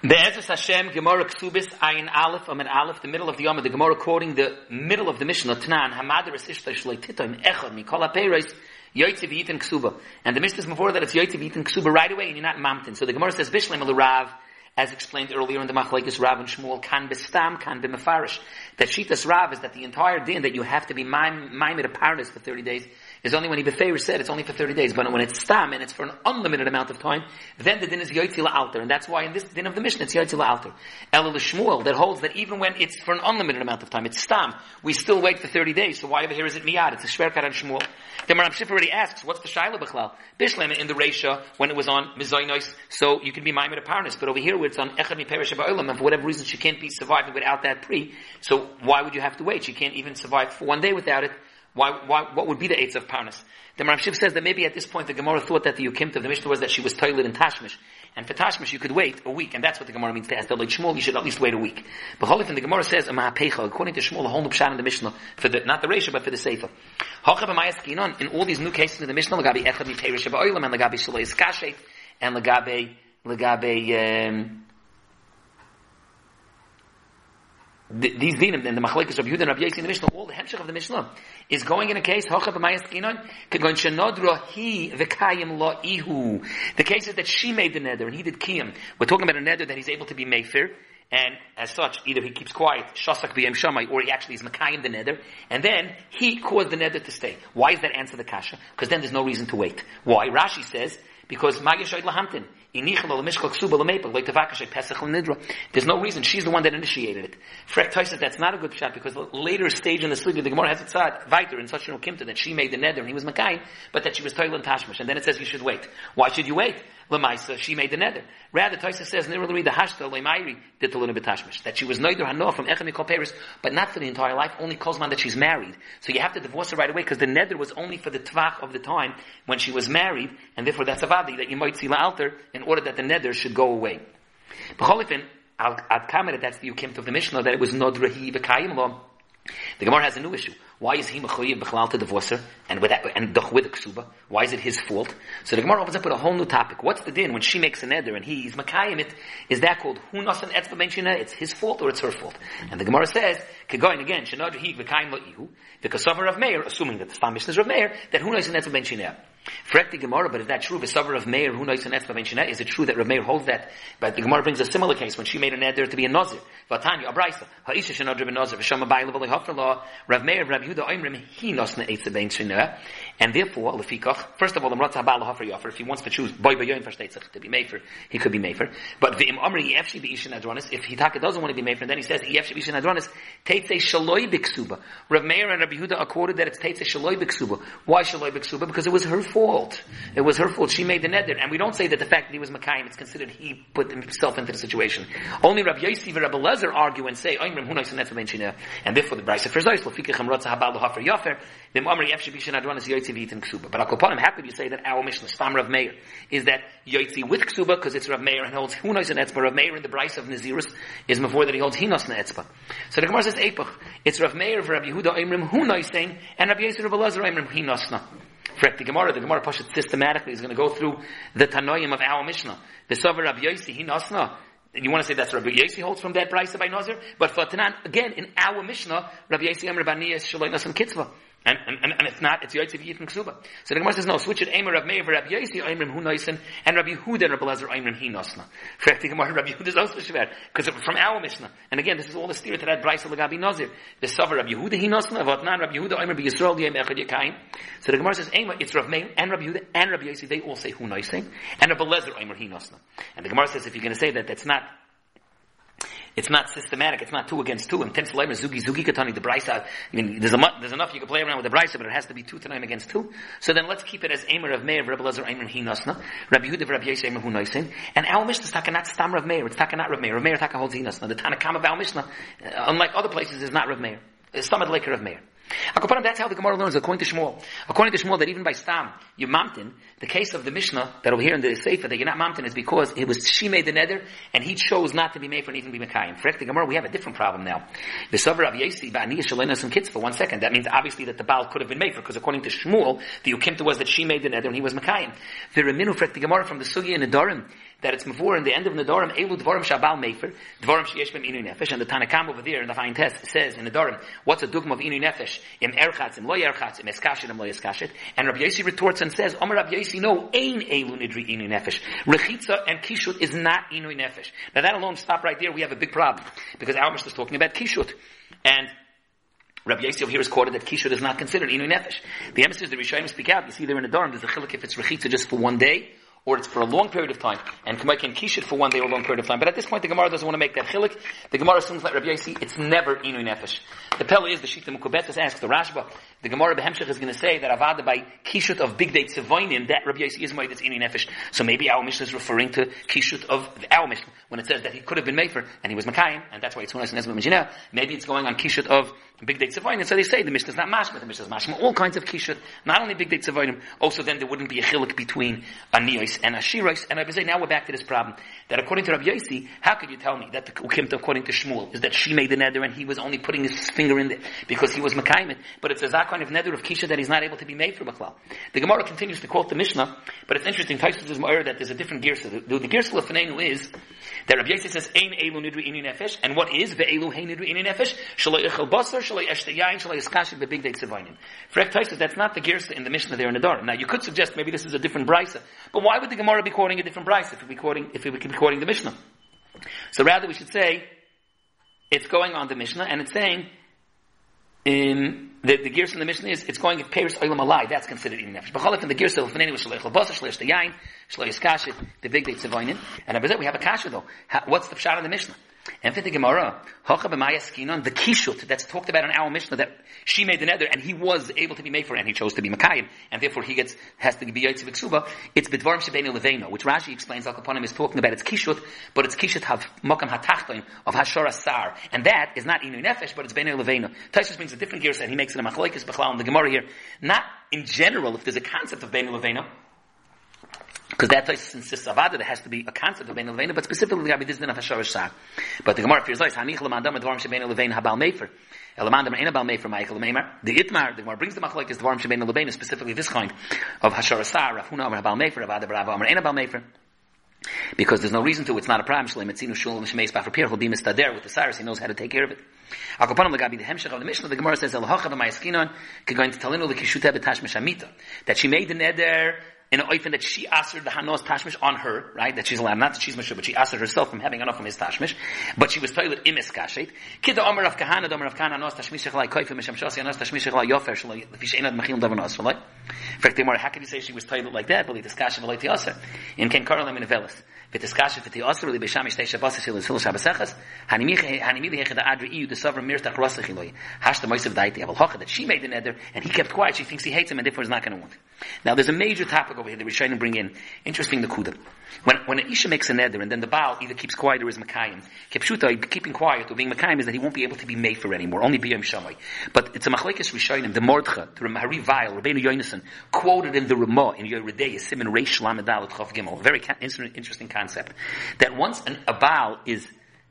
Be'ezus Hashem, Gemara Ksubis, Ayin Aleph, Amid Aleph, the middle of the Yom, the Gemara quoting the middle of the Mishnah, Tanan, Hamadar es Ishta Shloi Titoim, Echad, Mikol HaPeiros, Yoitziv Yitin Ksuba. And the Mishnah is before that it's Yoitziv Yitin Ksuba right away, and you're not Mamtin. So the Gemara says, Bishlem Rav, as explained earlier in the Machlekes Rav and Shmuel, kan bestam, kan b'mefarish. That Shitas Rav is that the entire din that you have to be maimed a paradise for 30 days is only when Ibn said it's only for 30 days. But when it's stam and it's for an unlimited amount of time, then the din is Yoitzi alter. And that's why in this din of the mission it's Yoitzi alter. Elul Shmuel that holds that even when it's for an unlimited amount of time, it's stam, we still wait for 30 days. So why over here is it miyad? It's a shverkat on Shmuel. The Maram Shif already asks, what's the Shaila Bechlal? Bishlema in the Resha, when it was on Mizoinos, so you can be maimed a. But over here where it's on Echad Mi Perish and for whatever reason she can't be surviving without that pre, so why would you have to wait? She can't even survive for one day without it. Why, why, what would be the eights of Parnas? The Maram Shiv says that maybe at this point the Gemara thought that the Yukimt of the Mishnah was that she was toilet in Tashmish. And for Tashmish you could wait a week, and that's what the Gemara means to ask. That like Shmuel, you should at least wait a week. But Holifin, the Gemara says, according to Shmuel, the whole Nupshan in the Mishnah, for the, not the Resha, but for the Sefer. In all these new cases in the Mishnah, Lagabi Echad Mi Perish and Lagabi Shaloi Skashet, and Lagabi, Lagabi, um, these dinim and the machlekes of Yehuda and Rabbi Yossi in the Mishnah, all the hemshech of the Mishnah is going in a case hocha b'mayas kinon he v'kayim lo ihu. The case is that she made the neder and he did kiyim. We're talking about a neder that he's able to be mefer. And as such, either he keeps quiet, shasak b'yem or he actually is makayim the neder, and then he caused the neder to stay. Why is that answer the kasha? Because then there's no reason to wait. Why? Rashi says, because Magishoid Lahamtin. There's no reason. She's the one that initiated it. Frek says that's not a good shot because the later stage in the sleep, the Gemara has it said, Viter in such an okimta that she made the neder and he was Makai, but that she was Toilan Tashmish. And then it says you should wait. Why should you wait? Lemaisa, she made the neder. Rather, Taisa says, Nirulari the Hashta, Lemairi, did the Betashmish. That she was neither Hanoah from Echem Mikol Peris, but not for the entire life, only Kozman that she's married. So you have to divorce her right away because the neder was only for the tvach of the time when she was married, and therefore that's a vadi that you might see la alter in order that the neder should go away. B'cholifin, I'd comment that's the ukimt of the Mishnah, that it was nodrahi v'kayim law. The Gemara has a new issue. Why is he mechuyev b'chlal to divorce her and with that, and with the ksuba? Why is it his fault? So the Gemara opens up with a whole new topic. What's the din when she makes an eder and he's makayim it? Is that called hunas and etzba ben It's his fault or it's her fault? And the Gemara says, kegoin again, shenad he v'kayim the kasavar of Meir, assuming that the Stam Mishnah is of Meir, that hunas and etzba ben Correct the Gemara, but if that's true, Vesavar of Meir, who knows an etzba is it true that Rav Meir holds that? But the Gemara brings a similar case when she made an neder to be a nazir. Vatanya, Abraisa, Ha'isha shenadr ben nazir, V'shama ba'ila v'li hafra Rav Meir, Rav Yehuda, Oimrim, he nosna etzba ben and therefore, lefikach, first of all, the Mratza Baal Hafer Yofer, if he wants to choose boy Bayoim Verstetzach to be Mefer, he could be Mefer. But the Im Amri Yefshi B'Ishin Adronis, if Hitaka doesn't want to be Mefer, then he says Yefshi B'Ishin Adronis, Teitze Shaloi B'Ksuba. Rav Meir and Rabbi Yehuda accorded that it's Teitze Shaloi B'Ksuba. Why Shaloi B'Ksuba? Because it was her fault. It was her fault. She made the neder. And we don't say that the fact that he was Makayim, it's considered he put himself into the situation. Only Rabbi Yossi and Rabbi Lezer argue and say, and therefore the Brisa for Zois, Lefikach Mratza Habal Hafer Yofer, the Amri Yefshi B'Ishin Adronis Yoitze V'Yitin Ksuba. But Akopanim, happy to say that our Mishnah, Stam Rav Meir, is that Yoitzi with Ksuba, because it's Rav Meir and holds Hunos and Etzba. Rav Meir in the Brisa of Nazirus is before that he holds Hinos and Etzba. So the Gemara says Epach. It's Rav Meir for Rav Yehuda Imrim Hunoisein, and Rav Yisrael Rav Elazar Imrim Hinosna. Correct the Gemara, the Gemara Pashat systematically is going to go through the Tanoim of our Mishnah. The Sover Rav Yosi Hinosna, you want to say that's Rabbi Yossi holds from that Brisa by Nazir? But for Tanan, again, in our Mishnah, Rabbi Yossi Amr Baniyas Shaloi Nasam Kitzvah. And, and, and, it's not, it's Yoitziv Yitn Ksuba. So the Gemara says, no, switch it, Eimer Rav Meir, Rav Yoisi, Eimrim Hu Noisen, and Rabbi Yehuda and Rabbi Lezer, Eimrim Hi Nosna. Correct the Gemara, Rabbi Yehuda is also Shver, because from our Mishnah. And again, this is all the steer to that Brisa Lagabi Nazir. The Sava Rabbi Yehuda Hi Nosna, Vatnan Rabbi Yehuda, Eimer Yisrael, Yem Echad Yekayim. So the Gemara says, Eimer, it's Rav Meir, and Rabbi Yehuda, and Rabbi Yoisi, they all say Hu Noisen, and Rabbi Lezer, Eimer Hi Nosna. And the Gemara says, if you're going to say that, that's not it's not systematic. It's not two against two. Intense labor, zugi, zugi katani, the brisa. I mean, there's, there's enough you can play around with the brisa, but it has to be two tonight against two. So then let's keep it as Aimer of Meir, Rabbi Lazar, Aimer Hinasna, Rabbi Yehuda, Rabbi Yosef, Aimer Hunaisin. And our Mishnah is taka not Stam Rav Meir. It's taka not Rav Meir. Rav Meir taka holds Hinasna. The Tanakam of our Mishnah, uh, unlike other places, is not Rav Meir. It's Stamad Laker of Meir. Akapanim, that's how the Gemara learns, according to Shmuel. According to Shmuel, that even by Stam, you mamtin, the case of the Mishnah, that over here in the Sefer, that you're not mamtin, is because it was, she made the nether, and he chose not to be made for and even be Mekayim. For the Gemara, we have a different problem now. The Savar of Yesi, Shalena some kids for one second. That means obviously that the Baal could have been made for, because according to Shmuel, the Ukimta was that she made the nether and he was Mekayim. The Reminu, the Gemara from the Sugi and the Dorim, that it's before in the end of Nedarim, Elu Dvarim Shabal Mefer, Dvarim Sheyesh Bem Inu Nefesh, and the Tanakam over there in the fine test says in Nedarim, what's a dogma of Inu Nefesh? Im Erchatz, im Lo Erchatz, im Eskashet, im Lo Eskashet. And Rabbi Yossi retorts and says, Omer Rabbi Yossi, no, Ein Elu Nidri Inu Nefesh. Rechitza and Kishut is not Inu Nefesh. Now that alone, stop right there, we have a big problem. Because our is talking about Kishut. And Rabbi over here is quoted that Kishut is not considered Inu Nefesh. The emphasis the Rishayim speak out, you see there in the Dharm, there's a chiluk if it's Rechitza just for one day, or it's for a long period of time, and Kamai can kish it for one day or a long period of time. But at this point, the Gemara doesn't want to make that chilik. The Gemara assumes like Rabbi Yossi, it's never inu nefesh. The Pella is the Shita Mukubetas asks the Rashba. The Gemara Behemshech is going to say that Avada by kishut of big date Tzevoinim, that Rabbi Yossi is made that's inu nefesh. So maybe our Mishnah is referring to kishut of our Mishnah when it says that he could have been Mefer and he was Makayim, and that's why it's nice and Ezra Maybe it's going on kishut of big date Tzevoinim. So they say the Mishnah is not mashma, the Mishnah is mashma. All kinds of kishut, not only big date Tzevoinim, also then there wouldn't be a chilik between a And a Shirais. And I say now we're back to this problem that according to Rabbi Yossi, how could you tell me that the Ukimta according to Shmuel is that she made the neder and he was only putting his finger in there because he was Makaiman, but it's a zakon of neder of Kisha that he's not able to be made for Baklal. The Gemara continues to quote the Mishnah, but it's interesting, Taisus is more that there's a different girsa. The, the, the girsa of is that Rabbi Yossi says, Ein elu nidri inu nefesh, and what is ve'elu hey nidri inu nefesh? Shaloi echel basar, shaloi eshte yain, shaloi eskashik be'big deit sevainin. Frek Taisus, that's not the girsa in the Mishnah there in the Dar. Now you could suggest maybe this is a different brisa, but why would the Gemara be quoting a different brisa if we quoting, if we be quoting the Mishnah? So rather we should say, it's going on the Mishnah, and it's saying, in the, the gears in the Mishnah is, it's going Paris Oilam Alai, that's considered eating nefesh. B'cholek in the gears of Faneni was Shalech Labasa, Shalech the Yain, Shalech Kashit, the big date Tzevoinin. And we have a kasha though. What's the pshat in the Mishnah? And for the Gemara, the kishut that's talked about in our Mishnah that she made the nether and he was able to be made for and he chose to be Makayim and therefore he gets, has to be Yaitziv Ksuba, it's b'dvarim shebeinu leveno, which Rashi explains Al Kaponim is talking about it's kishut, but it's kishut hav mokam hatachtoin of hashora sar. And that is not inu nefesh, but it's beinu leveno. Taisus brings a different gear and he makes it a machlokes b'chlal in the Gemara here. Not in general, if there's a concept of beinu leveno, because that place insists avada, there has to be a concept of bein levein, but specifically Rabbi Dizdin of Hasharash Sar. But the Gemara fears like Hanich lemandam advarim shebein levein habal mefer. Elamandam ein habal mefer Michael Meimer. The Itmar, the Gemara brings the machlek is dvarim shebein levein, specifically this kind of Hasharash Sar. Rav Huna Amar habal mefer, Avada Barava Amar ein habal mefer. Because there's no reason to, it's not a problem. Shalem etzinu shul l'shemeis b'afar he'll be mistader with the Cyrus, he knows how to take care of it. Akopanim legabi the hemshech of the Mishnah, the Gemara says, El hocha b'mayaskinon, kegoin to talinu l'kishuteh b'tash meshamita. That she made the neder, in an oifen that she asked the Hanos Tashmish on her, right? That she's allowed, not that she's Mashur, but she asked herself from having enough from his Tashmish. But she was toilet with Imis Kashet. Kid Omer of Kahana, Omer of Kahana, Hanos Tashmish Echalai Koif, Misham Shasi, Hanos Tashmish Echalai Yofer, Shalai, Fish machil Mechil Davon Osvalai. In fact, Demar, how can you say she was toilet like that? Beli Tiskasha, Beli Tiasa. In Ken Karolam in Avelis. Vitiskasha, Viti Osir, Beli Beshamish Teisha Basa, Shil, Shil Shabasachas. Hanimili Hechad Adri Iyu, the sovereign Mirtach Rasa Hash the Moisev Daiti, Abel Hocha, that she made the nether, and he kept quiet, she thinks he hates him, and therefore is not going to want it. Now, there's a major topic over here trying to bring in. Interesting the kuda. When, when an Isha makes a nether and then the Baal either keeps quiet or is Makayim, Kepshuta, keeping quiet or being Makayim is that he won't be able to be made for anymore, only Biyam Shamay. But it's a Machlekes Rishonim, the Mordcha, the Mahari Weil, Rabbeinu Yonason, quoted in the Ramah, in Yeridei, Simon Reish Lamedalit Chav Gimel, very interesting concept, that once an, a Baal is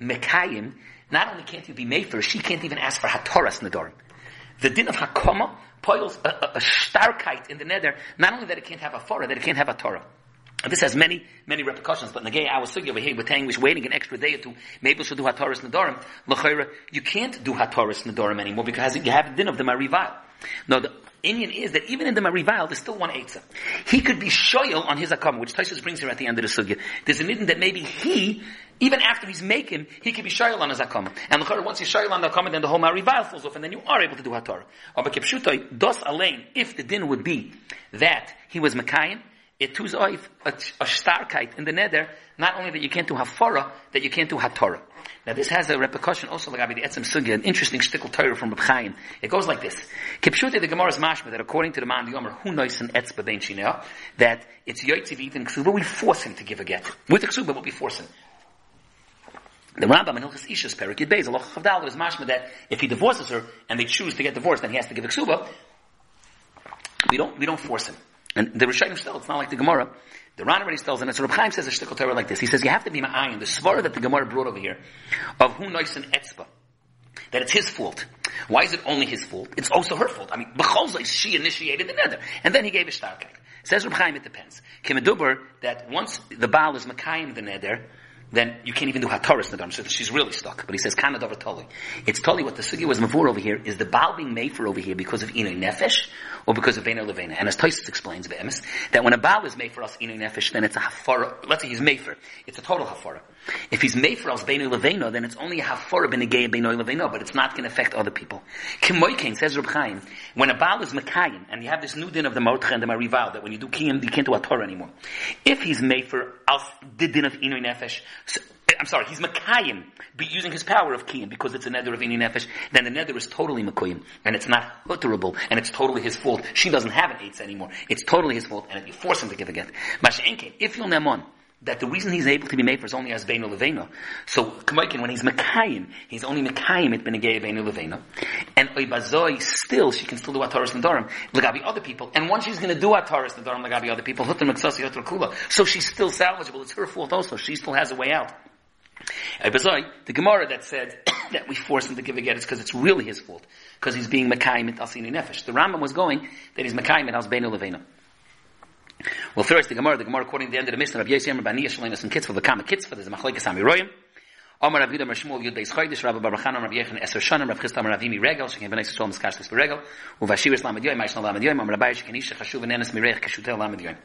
Makayim, not only can't you be made for, she can't even ask for Hatoras Nadorim. The din of Hakoma poils a, a, a starkite in the nether, not only that it can't have a Torah, that it can't have a Torah. And this has many, many repercussions, but in the gay our sugi over here, we're saying we're waiting an extra day or two, maybe we should do Hataris Nadorim. L'chayra, you can't do Hataris Nadorim anymore because you have the din of the Marival. No, the Indian is that even in the Marival, there's still one Eitzah. He could be shoyal on his Akam, which Taisus brings here at the end of the sugya. There's an Indian that maybe he, even after he's making, he could be shoyal on his Akam. And l'chayra, once he's shoyal on the Akam, then the whole Marival falls off, and then you are able to do. But Kipshutai, dos alain, if the din would be that he was Mekayim, it tuz a, a starkite in the nether, not only that you can't do hafara, that you can't do hatorah. Now this has a repercussion also like the etzem sugya, an interesting shtickle Torah from Reb It goes like this. Kipshute the Gemara's mashma that according to the man the Yomer, who knows an etzba ben shinah, that it's yoitziv even ksuba, we force him to give a get. With the ksuba, what we force him. The Rambam in Hilchas Ishas Perik Beis, Allah Chavdal is mashma that if he divorces her and they choose to get divorced, then he has to give a ksuba. We don't, we don't force him. And the Rishonim still, it's not like the Gemara. The Ran already tells, and so Reb Chaim says a shtickle Torah like this. He says you have to be ma'ayin. The svara that the Gemara brought over here of who knows an etzba, that it's his fault. Why is it only his fault? It's also her fault. I mean, b'cholzai she initiated the nether, and then he gave a shtarkite. Says Reb Chaim, it depends. Kimeduber, that once the Baal is Makayim the Neder, then you can't even do Hataris Nadam, so she's really stuck. But he says, Kana Dover Toli. It's Toli, what the Sugi was Mavur over here, is the Baal being made for over here because of Inoy Nefesh, or because of Vena Levena. And as Tosis explains, Be'emes, that when a Baal is made for us Inoy Nefesh, then it's a Hafara, let's say he's made for, it's a total Hafara. If he's made for us Benoy Levena, then it's only a Hafara Benegay Benoy Levena, but it's not going to affect other people. Kimoykin, says Reb Chaim, when a Baal is Mekayim, and you have this new din of the Mordcha and the Marival, that when you do Kiyim, you can't do a Torah anymore. If he's made for us, the din of Inoy Nefesh, so, eh, I'm sorry, he's Makayim, be using his power of Kiyim because it's a nether of Ini Nefesh, then the nether is totally Makayim, and it's not utterable, and it's totally his fault. She doesn't have an eights anymore. It's totally his fault, and if you force him to give a get. Masha'enke, if you'll nemon, that the reason he's able to be made is only as Beinu Levena. So, Kamoikin, when he's Mekayim, he's only Mekayim it Benegay Beinu Levena. And Oibazoi, still, she can still do Ataris Nadarim, Lagabi other people. And once she's going to do Ataris Nadarim, Lagabi other people, Hutter Meksasi, Hutter Kula. So she's still salvageable. It's her fault also. She still has a way out. The Gemara that said that we force him to give a get is because it's really his fault. Because he's being Mekayim it Asini Nefesh. The Rambam was going that he's Mekayim it As Beinu Levena. Well, first the Gemara, the Gemara according to the end of the Mishnah of Yisrael, Rabbi Yisrael, and Kitzvah, the Kama Kitzvah, there's a Machlekes Amiroyim. Omar Rav Yudah Mershmuel Yud Beis Chodesh, Rabbi Baruch Baruchan, Rabbi Yechon Eser Shonim, Rav Chistam Ravimi Regel, Shekin Bnei Yisrael Miskash Lis Beregel, Uvashir Islam Lamed Yoim, Ma'ishna Lamed Yoim, Om Rabbi Shekin Isha Chashuv Nenes Mirech Keshutel Lamed Yoim.